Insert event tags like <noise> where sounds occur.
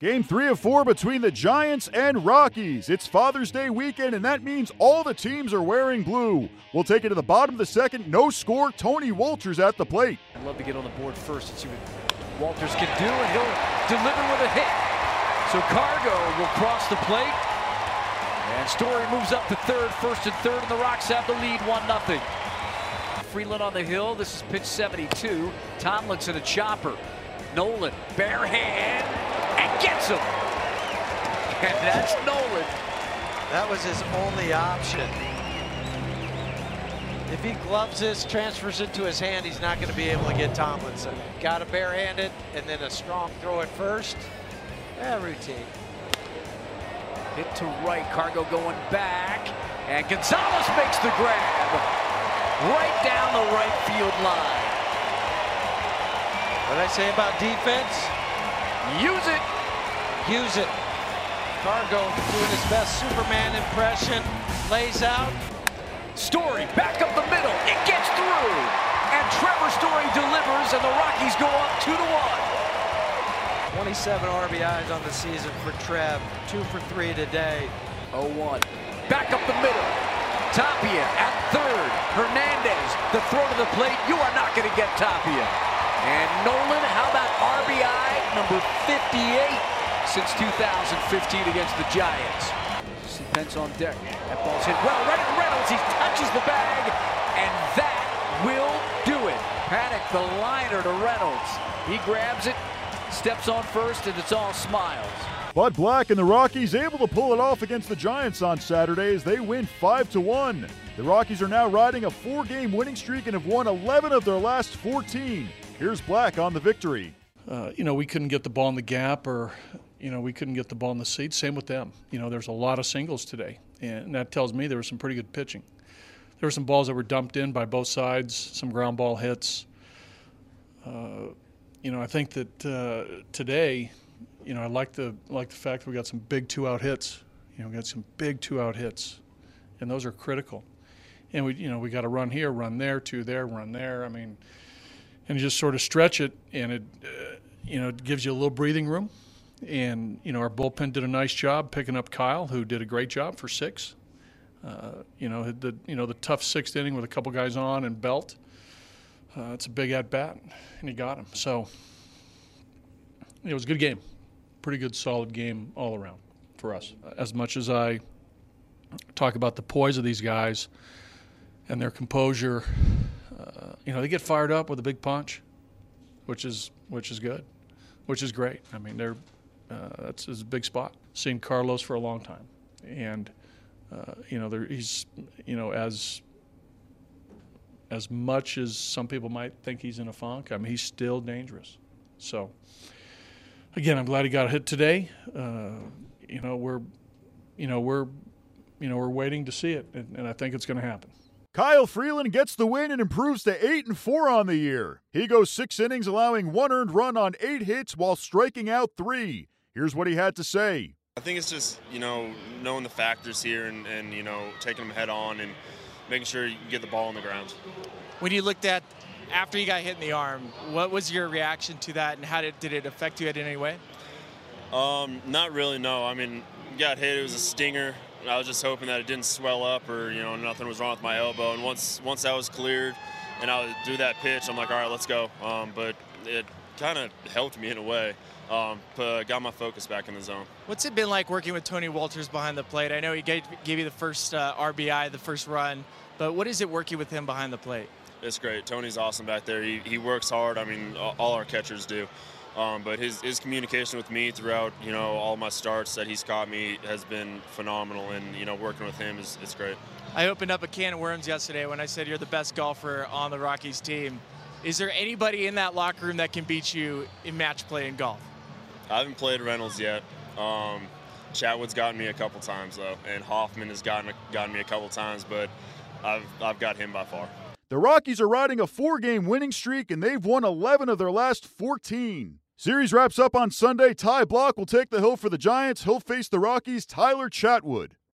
Game three of four between the Giants and Rockies. It's Father's Day weekend, and that means all the teams are wearing blue. We'll take it to the bottom of the second. No score. Tony Wolters at the plate. I'd love to get on the board first and see what Wolters can do, and he'll deliver with a hit. So Cargo will cross the plate. And Story moves up to third, first and third, and the Rocks have the lead 1 0. Freeland on the hill. This is pitch 72. Tomlinson a chopper. Nolan, bare hand, and gets him. <laughs> And that's Nolan. That was his only option. If he gloves this, transfers it to his hand, he's not going to be able to get Tomlinson. Got to barehand it, and then a strong throw at first. Yeah, routine. Hit to right, Cargo going back, and Gonzalez makes the grab right down the right field line. What did I say about defense? Use it. Use it. Cargo doing his best Superman impression. Lays out. Story back up the middle. It gets through. And Trevor Story delivers, and the Rockies go up 2 to 1. 27 RBIs on the season for Trev. Two for three today. 0-1. Back up the middle. Tapia at third. Hernandez, the throw to the plate. You are not going to get Tapia. And Nolan, how about RBI number 58 since 2015 against the Giants? See Pence on deck. That ball's hit well. Right at Reynolds. He touches the bag, and that will do it. Paddack the liner to Reynolds. He grabs it, steps on first, and it's all smiles. Bud Black and the Rockies able to pull it off against the Giants on Saturday as they win 5 to 1. The Rockies are now riding a four-game winning streak and have won 11 of their last 14. Here's Black on the victory. Uh, you know, we couldn't get the ball in the gap or you know, we couldn't get the ball in the seat. Same with them. You know, there's a lot of singles today, and that tells me there was some pretty good pitching. There were some balls that were dumped in by both sides, some ground ball hits. Uh, you know, I think that uh, today, you know, I like the like the fact that we got some big two out hits. You know, we got some big two out hits, and those are critical. And we, you know, we got to run here, run there, two there, run there. I mean, and you just sort of stretch it, and it, uh, you know, it gives you a little breathing room. And you know, our bullpen did a nice job picking up Kyle, who did a great job for six. Uh, you know, the you know the tough sixth inning with a couple guys on and Belt. Uh, it's a big at bat, and he got him. So it was a good game, pretty good, solid game all around for us. As much as I talk about the poise of these guys and their composure, uh, you know, they get fired up with a big punch, which is which is good, which is great. I mean, they're uh, that's, a big spot. Seen Carlos for a long time, and uh, you know, he's you know as as much as some people might think he's in a funk. I mean, he's still dangerous. So again, I'm glad he got a hit today. Uh, you know, we're you know we're you know we're waiting to see it, and, and I think it's going to happen. Kyle Freeland gets the win and improves to 8 and 4 on the year. He goes 6 innings allowing one earned run on 8 hits while striking out 3. Here's what he had to say. I think it's just, you know, knowing the factors here and, and you know, taking them head on and making sure you get the ball on the ground. When you looked at after you got hit in the arm, what was your reaction to that and how did, did it affect you in any way? Um, not really, no. I mean, got hit, it was a stinger. I was just hoping that it didn't swell up or, you know, nothing was wrong with my elbow. And once once that was cleared and I would do that pitch, I'm like, all right, let's go. Um, but it kind of helped me in a way um, got my focus back in the zone. What's it been like working with Tony Wolters behind the plate? I know he gave, gave you the first uh, RBI, the first run, but what is it working with him behind the plate? It's great. Tony's awesome back there. He, he works hard. I mean, all our catchers do. Um, but his, his communication with me throughout, you know, all my starts that he's caught me has been phenomenal. And, you know, working with him is, is great. I opened up a can of worms yesterday when I said you're the best golfer on the Rockies team. Is there anybody in that locker room that can beat you in match play in golf? I haven't played Reynolds yet. Um, Chatwood's gotten me a couple times though, and Hoffman has gotten gotten me a couple times, but I've I've got him by far. The Rockies are riding a four-game winning streak, and they've won 11 of their last 14. Series wraps up on Sunday. Ty Blach will take the hill for the Giants. He'll face the Rockies' Tyler Chatwood.